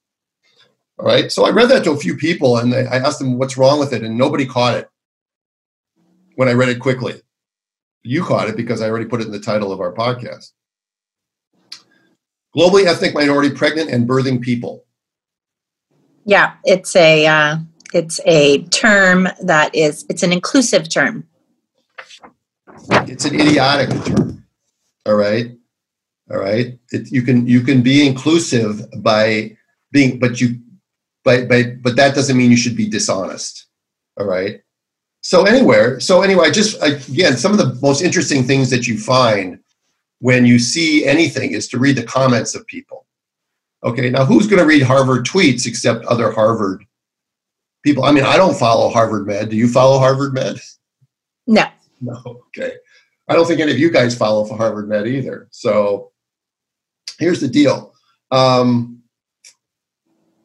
All right, so I read that to a few people and I asked them what's wrong with it, and nobody caught it when I read it quickly. You caught it because I already put it in the title of our podcast. Globally ethnic minority pregnant and birthing people. Yeah, it's a uh, it's a term that is it's an inclusive term it's an idiotic term. All right, all right. It, you can you can be inclusive by being, but you, but but but that doesn't mean you should be dishonest. All right. So anywhere, so anyway, just again, some of the most interesting things that you find when you see anything is to read the comments of people. Okay, now who's going to read Harvard tweets except other Harvard people? I mean, I don't follow Harvard Med. Do you follow Harvard Med? No. No, okay. I don't think any of you guys follow for Harvard Med either. So here's the deal. Um,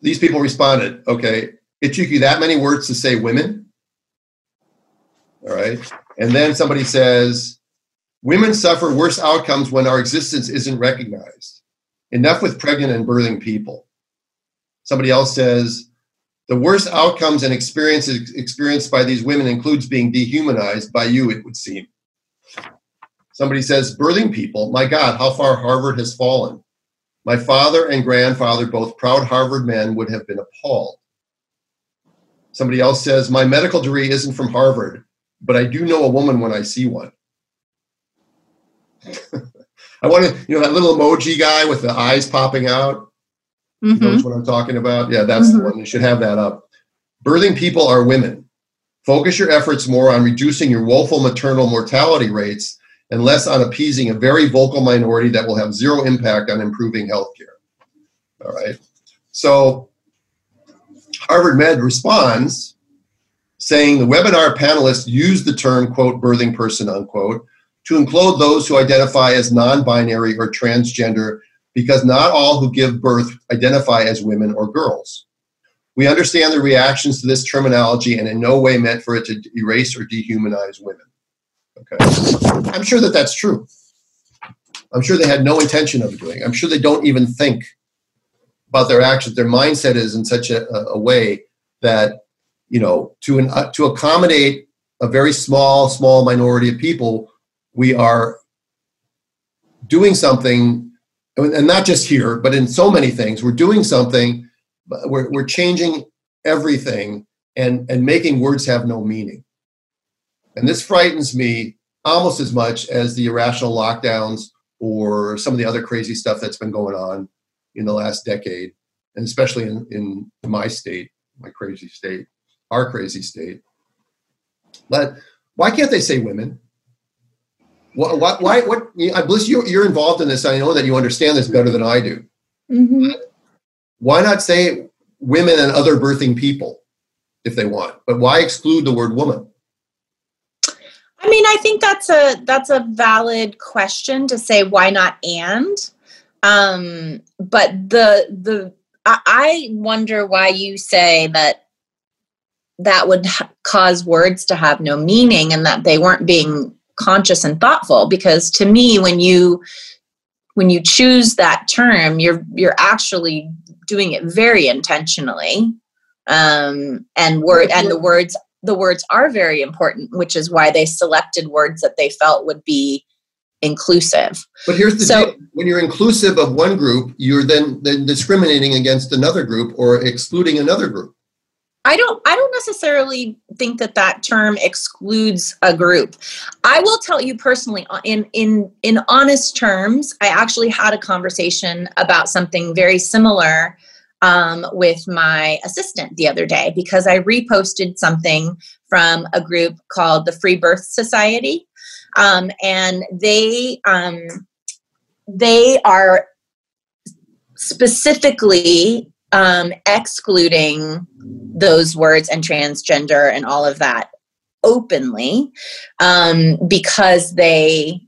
these people responded, okay, it took you that many words to say women. All right. And then somebody says, women suffer worse outcomes when our existence isn't recognized. Enough with pregnant and birthing people. Somebody else says, the worst outcomes and experiences experienced by these women includes being dehumanized by you, it would seem. Somebody says, birthing people, my God, how far Harvard has fallen. My father and grandfather, both proud Harvard men, would have been appalled. Somebody else says, my medical degree isn't from Harvard, but I do know a woman when I see one. I want to, you know, that little emoji guy with the eyes popping out. Mm-hmm. Knows what I'm talking about? Yeah, that's mm-hmm. the one. You should have that up. Birthing people are women. Focus your efforts more on reducing your woeful maternal mortality rates and less on appeasing a very vocal minority that will have zero impact on improving healthcare. All right. So Harvard Med responds saying the webinar panelists use the term, quote, birthing person, unquote, to include those who identify as non binary or transgender because not all who give birth identify as women or girls. We understand the reactions to this terminology and in no way meant for it to erase or dehumanize women. Okay. I'm sure that that's true. I'm sure they had no intention of doing. I'm sure they don't even think about their actions. Their mindset is in such a, a way that you know to an, uh, to accommodate a very small small minority of people, we are doing something and not just here, but in so many things, we're doing something, we're, we're changing everything and, and making words have no meaning. And this frightens me almost as much as the irrational lockdowns or some of the other crazy stuff that's been going on in the last decade, and especially in, in my state, my crazy state, our crazy state. But why can't they say women? What, what, why, what, Bliss, you, you're involved in this. I know that you understand this better than I do. Mm-hmm. Why not say women and other birthing people if they want? But why exclude the word woman? I mean, I think that's a that's a valid question to say why not and. Um, but the the I wonder why you say that that would cause words to have no meaning and that they weren't being conscious and thoughtful because to me when you when you choose that term you're you're actually doing it very intentionally um, and word and the words the words are very important, which is why they selected words that they felt would be inclusive. But here's the so, thing. when you're inclusive of one group, you're then, then discriminating against another group or excluding another group. I don't I don't necessarily think that that term excludes a group. I will tell you personally uh, in in in honest terms, I actually had a conversation about something very similar um, with my assistant the other day because I reposted something from a group called the Free Birth Society, um, and they um, they are specifically um, excluding those words and transgender and all of that openly um, because they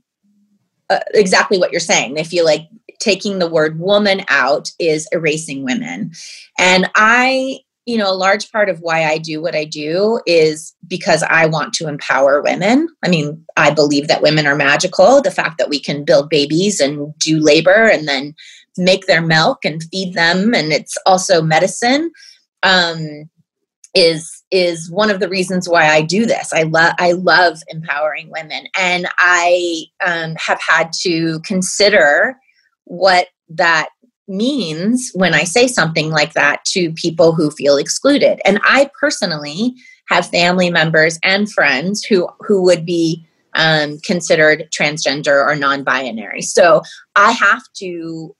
uh, exactly what you're saying. They feel like taking the word woman out is erasing women. And I, you know, a large part of why I do what I do is because I want to empower women. I mean, I believe that women are magical. The fact that we can build babies and do labor and then make their milk and feed them, and it's also medicine. Um, is is one of the reasons why I do this. I love I love empowering women, and I um, have had to consider what that means when I say something like that to people who feel excluded. And I personally have family members and friends who who would be um, considered transgender or non-binary. So I have to.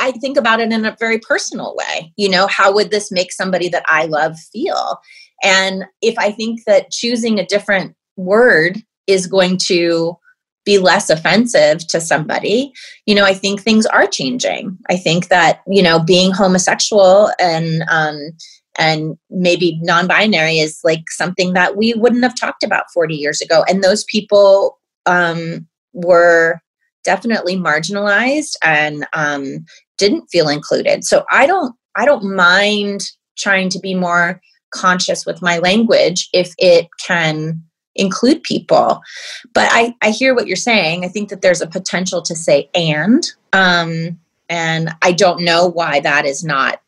I think about it in a very personal way. You know, how would this make somebody that I love feel? And if I think that choosing a different word is going to be less offensive to somebody you know i think things are changing. I think that you know being homosexual and um and maybe non-binary is like something that we wouldn't have talked about 40 years ago. And those people um were definitely marginalized and um didn't feel included. So i don't i don't mind trying to be more conscious with my language if it can include people. But I, I hear what you're saying. I think that there's a potential to say and. Um, and I don't know why that is not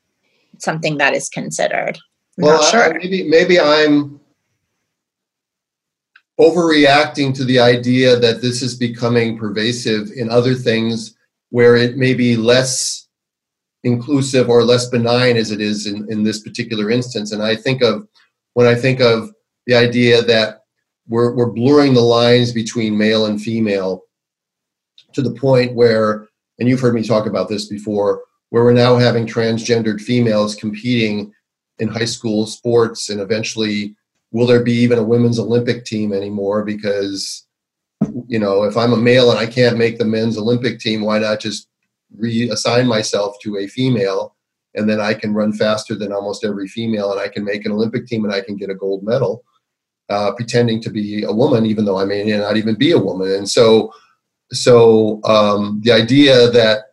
something that is considered. I'm well, sure. I, maybe maybe I'm overreacting to the idea that this is becoming pervasive in other things where it may be less inclusive or less benign as it is in, in this particular instance. And I think of when I think of the idea that we're, we're blurring the lines between male and female to the point where, and you've heard me talk about this before, where we're now having transgendered females competing in high school sports and eventually will there be even a women's olympic team anymore? Because you know if i'm a male and i can't make the men's olympic team why not just reassign myself to a female? And then i can run faster than almost every female and i can make an olympic team and i can get a gold medal uh, pretending to be a woman, even though I may not even be a woman. And so, so um, the idea that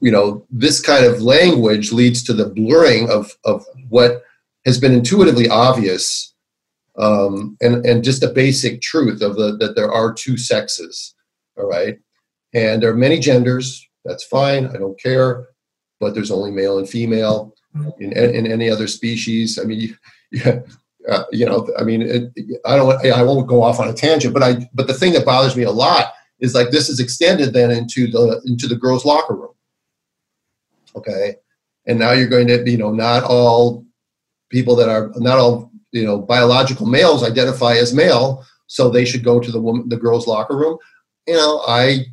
you know this kind of language leads to the blurring of of what has been intuitively obvious um, and and just a basic truth of the that there are two sexes. All right, and there are many genders. That's fine. I don't care. But there's only male and female in, in any other species. I mean, you, uh, you know, I mean, it, I don't, I won't go off on a tangent, but I, but the thing that bothers me a lot is like this is extended then into the into the girls' locker room. Okay, and now you're going to, you know, not all people that are not all you know biological males identify as male, so they should go to the woman, the girls' locker room. You know, I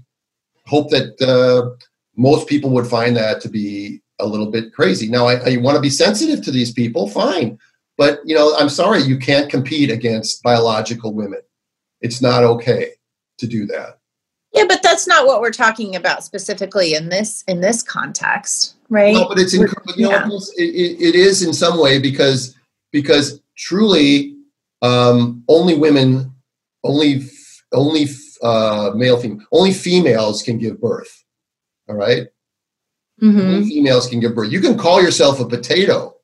hope that uh, most people would find that to be a little bit crazy. Now, I, I want to be sensitive to these people, fine, but you know, I'm sorry, you can't compete against biological women. It's not okay to do that. Yeah, but that's not what we're talking about specifically in this in this context, right? No, but it's in, you know, yeah. it, it is in some way because because truly um, only women, only only uh, male female, only females can give birth. All right? mm-hmm. Females can give birth. You can call yourself a potato.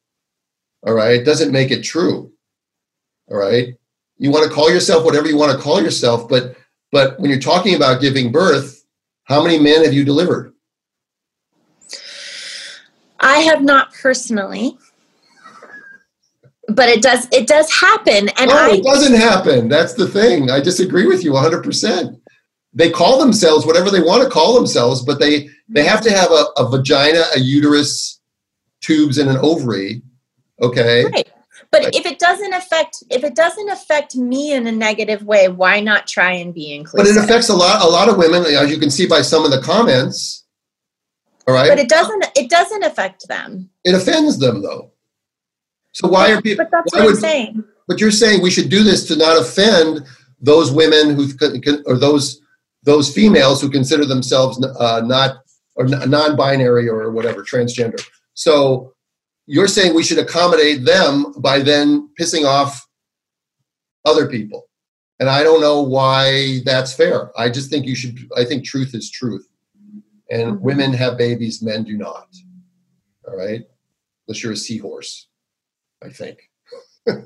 All right, it doesn't make it true. All right, you want to call yourself whatever you want to call yourself, but but when you're talking about giving birth, how many men have you delivered? I have not personally, but it does it does happen, and no, I, it doesn't happen. That's the thing. I disagree with you 100. percent They call themselves whatever they want to call themselves, but they they have to have a, a vagina, a uterus, tubes, and an ovary. Okay. Right. But like, if it doesn't affect if it doesn't affect me in a negative way, why not try and be inclusive? But it affects a lot a lot of women, as you can see by some of the comments. All right. But it doesn't it doesn't affect them. It offends them though. So why but, are people But that's what would, I'm saying. But you're saying we should do this to not offend those women who or those those females who consider themselves uh, not or non-binary or whatever transgender. So you're saying we should accommodate them by then pissing off other people. And I don't know why that's fair. I just think you should, I think truth is truth. And mm-hmm. women have babies, men do not. All right? Unless you're a seahorse, I think.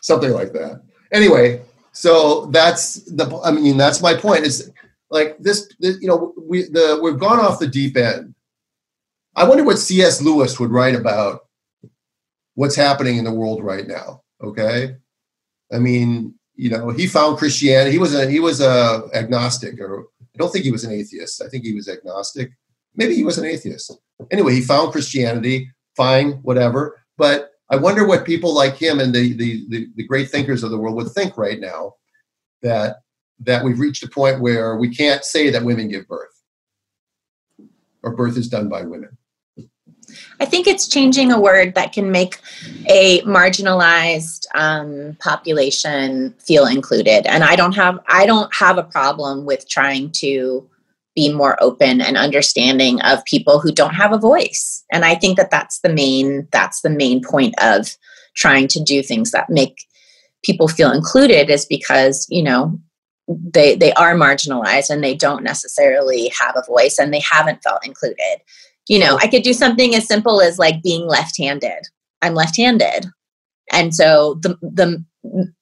Something like that. Anyway, so that's the, I mean, that's my point is like this, this you know, we, the, we've gone off the deep end I wonder what C.S. Lewis would write about what's happening in the world right now. Okay, I mean, you know, he found Christianity. He was a he was a agnostic, or I don't think he was an atheist. I think he was agnostic. Maybe he was an atheist. Anyway, he found Christianity. Fine, whatever. But I wonder what people like him and the, the the, the great thinkers of the world would think right now that that we've reached a point where we can't say that women give birth or birth is done by women. I think it's changing a word that can make a marginalized um, population feel included, and I don't have I don't have a problem with trying to be more open and understanding of people who don't have a voice. And I think that that's the main that's the main point of trying to do things that make people feel included is because you know they they are marginalized and they don't necessarily have a voice and they haven't felt included you know, I could do something as simple as like being left-handed. I'm left-handed. And so the the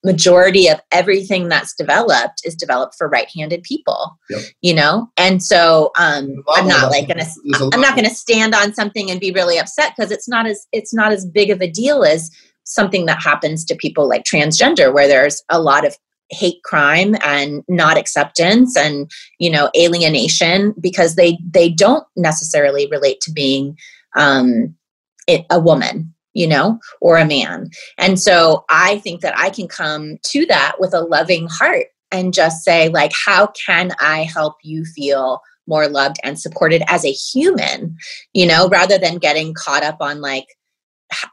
majority of everything that's developed is developed for right-handed people. Yep. You know? And so um I'm not like to I'm not to stand on something and be really upset because it's not as it's not as big of a deal as something that happens to people like transgender where there's a lot of hate crime and not acceptance and you know alienation because they they don't necessarily relate to being um, it, a woman you know or a man. And so i think that i can come to that with a loving heart and just say like how can i help you feel more loved and supported as a human you know rather than getting caught up on like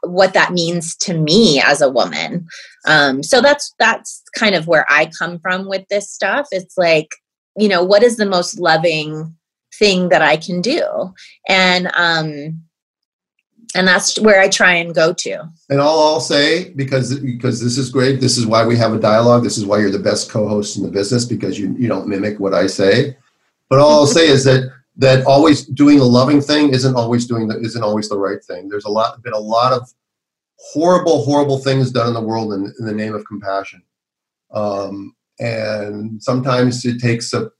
what that means to me as a woman. Um, so that's that's kind of where i come from with this stuff. It's like you know what is the most loving thing that i can do? And um and that's where i try and go to. And all i'll say because because this is great this is why we have a dialogue this is why you're the best co-host in the business because you you don't mimic what i say. But all i'll say is that that always doing a loving thing isn't always doing the isn't always the right thing. There's a lot been a lot of horrible, horrible things done in the world in, in the name of compassion, um, and sometimes it takes a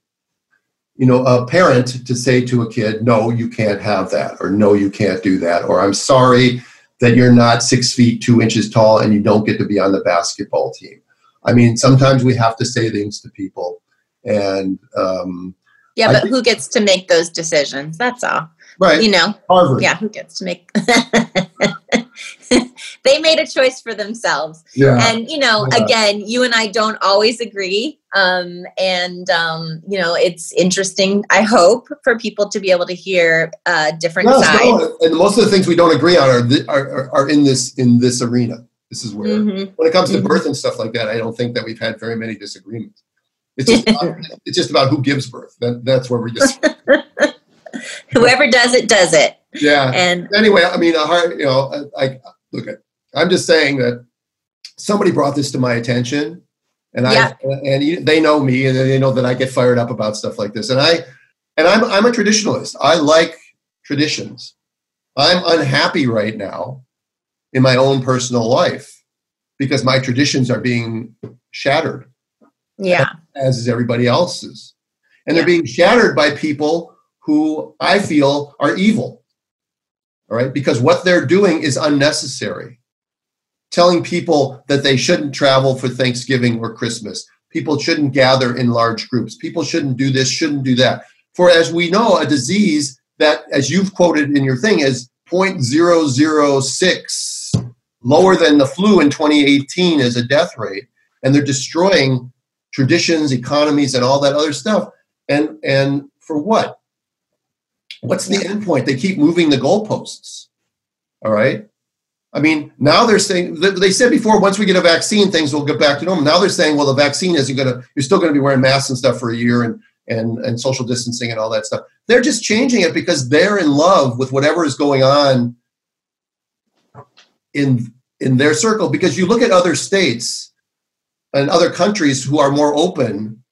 you know a parent to say to a kid, "No, you can't have that," or "No, you can't do that," or "I'm sorry that you're not six feet two inches tall and you don't get to be on the basketball team." I mean, sometimes we have to say things to people, and um, yeah, but think, who gets to make those decisions? That's all. Right. You know. Harvard. Yeah, who gets to make they made a choice for themselves. Yeah. And you know, Yeah. again, you and I don't always agree. Um, and um, you know, it's interesting. I hope for people to be able to hear uh, different No, sides. no, and most of the things we don't agree on are, th- are, are- are in this in this arena. This is where Mhm. when it comes to Mhm. birth and stuff like that, I don't think that we've had very many disagreements. It's just about, it's just about who gives birth. That, that's where we just Whoever does it, does it. yeah. And Anyway, I mean, a hard, you know, I, I look at. I'm just saying that somebody brought this to my attention, and Yeah. I and you- they know me, and they know that I get fired up about stuff like this, and I and I'm I'm a traditionalist. I like traditions. I'm unhappy right now in my own personal life because my traditions are being shattered yeah, as is everybody else's. And they're being shattered by people who I feel are evil. All right? Because what they're doing is unnecessary. Telling people that they shouldn't travel for Thanksgiving or Christmas. People shouldn't gather in large groups. People shouldn't do this, shouldn't do that. For as we know, a disease that, as you've quoted in your thing, is 0.006 lower than the flu in 2018 as a death rate. And they're destroying traditions, economies, and all that other stuff. And and for what? What's the end point? They keep moving the goalposts. All right. I mean, now they're saying they- said before once we get a vaccine, things will get back to normal. Now they're saying, well, the vaccine isn't to. You're still to be wearing masks and stuff for a year and and and social distancing and all that stuff. They're just changing it because they're in love with whatever is going on in in their circle. Because you look at other states and other countries who are more open,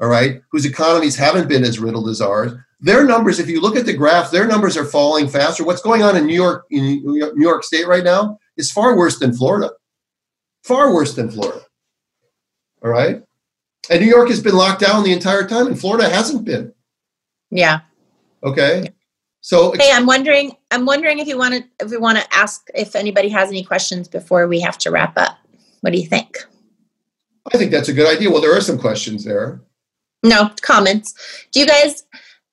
all right, whose economies haven't been as riddled as ours. Their numbers, if you look at the graph, their numbers are falling faster. What's going on in New York, in New York State right now, is far worse than Florida. Far worse than Florida. All right, and New York has been locked down the entire time, and Florida hasn't been. yeah. Okay, so Hey, I'm wondering. I'm wondering if you want to, if we want to ask if anybody has any questions before we have to wrap up. What do you think? I think that's a good idea. Well, there are some questions there. No comments. Do you guys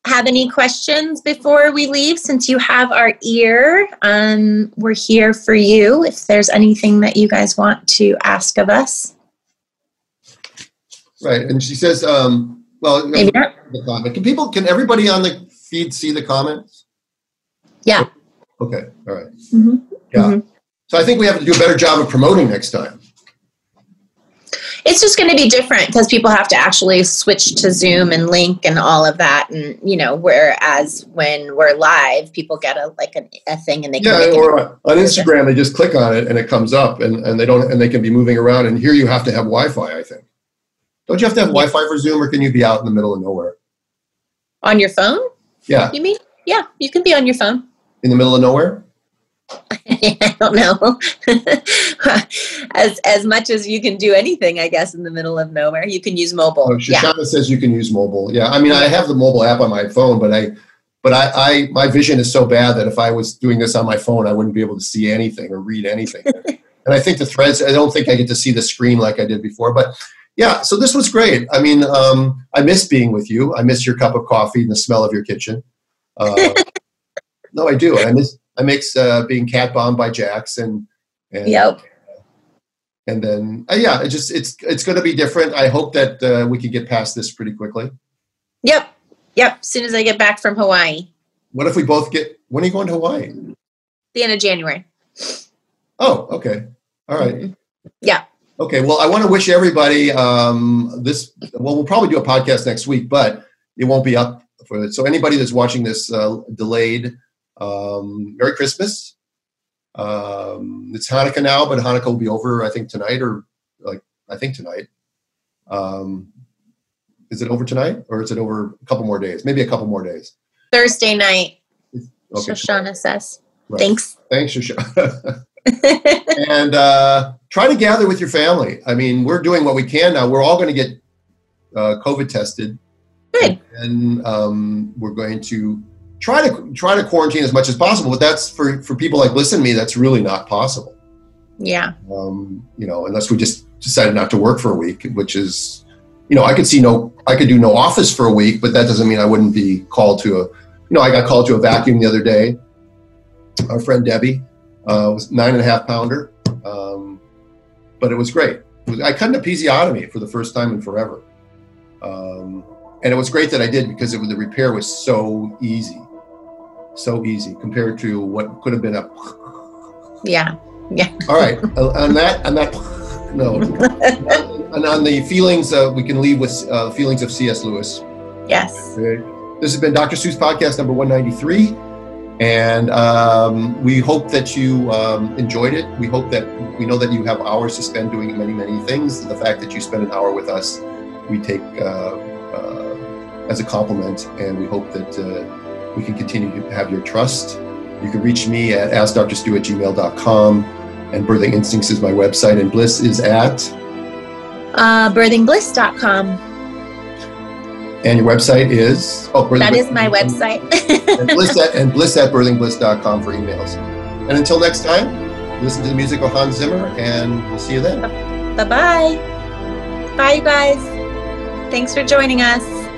have any questions before we leave? Since you have our ear, um, we're here for you. If there's anything that you guys want to ask of us, Right, and she says, um, well, maybe the comment. Can people, can everybody on the feed see the comments? Yeah. Okay, all right. Mhm. Yeah. Mhm. So I think we have to do a better job of promoting next time. It's just going to be different because people have to actually switch to Zoom and link and all of that, and you know, whereas when we're live, people get a like a, a thing and they can Yeah, it. or on Instagram, they just click on it and it comes up, and, and they don't, and they can be moving around. And here you have to have Wi-Fi. I think. Don't you have to have Wi-Fi for Zoom, or can you be out in the middle of nowhere? on your phone. Yeah, You mean? Yeah, you can be on your phone. in the middle of nowhere. I don't know. as as much as you can do anything, I guess, in the middle of nowhere, you can use mobile. Oh, yeah, says you can use mobile. Yeah, I mean, I have the mobile app on my phone, but I, but I, I, my vision is so bad that if I was doing this on my phone, I wouldn't be able to see anything or read anything. and I think the threads, I don't think I get to see the screen like I did before. But yeah, so this was great. I mean, um, I miss being with you. I miss your cup of coffee and the smell of your kitchen. Uh, no, I do. I miss. I miss uh, being cat bombed by Jax and and Yep. and then uh, yeah, it just it's it's going to be different. I hope that uh, we can get past this pretty quickly. Yep. Yep. As soon as I get back from Hawaii, What if we both get? When are you going to Hawaii? the end of January. Oh, okay, all right. Mhm. Yeah. Okay, well, I want to wish everybody um, this. Well, we'll probably do a podcast next week, but it won't be up for it. So anybody that's watching this uh, delayed, um, Merry Christmas. Um, it's Hanukkah now, but Hanukkah will be over. I think tonight, or like I think tonight. Um, is it over tonight, or is it over a couple more days? Maybe a couple more days. Thursday night, Okay. Shoshana says. Right. Thanks. Thanks, Shoshana. and uh, try to gather with your family. I mean, we're doing what we can now. We're all going to get uh, COVID tested, Good. and um, we're going to try to try to quarantine as much as possible. But that's for for people like listen to me. That's really not possible. Yeah. Um, you know, unless we just decided not to work for a week, which is, you know, I could see no, I could do no office for a week, but that doesn't mean I wouldn't be called to a, you know, I got called to a vacuum the other day. Our friend Debbie uh, was nine and a half pounder, Um, but it was great. It was, I cut an episiotomy for the first time in forever. Um, and it was great that I did because it was, the repair was so easy, so easy compared to what could have been a. Yeah, yeah. All right, on that, on that, no, and on the feelings, uh, we can leave with uh, feelings of C.S. Lewis. Yes. Okay. This has been Dr. Stu's podcast number 193. And um, we hope that you um, enjoyed it. We hope that we know that you have hours to spend doing many, many things. The fact that you spend an hour with us, we take uh, uh, as a compliment, and we hope that uh, we can continue to have your trust. You can reach me at askdrstu at gmail.com, and Birthing Instincts is my website, and Bliss is at uh, birthingbliss.com. And your website is oh, that is my website. and, bliss at, and bliss at birthingbliss.com for emails. And until next time, listen to the music of Hans Zimmer, and we'll see you then. Bye bye. Bye, you guys. Thanks for joining us.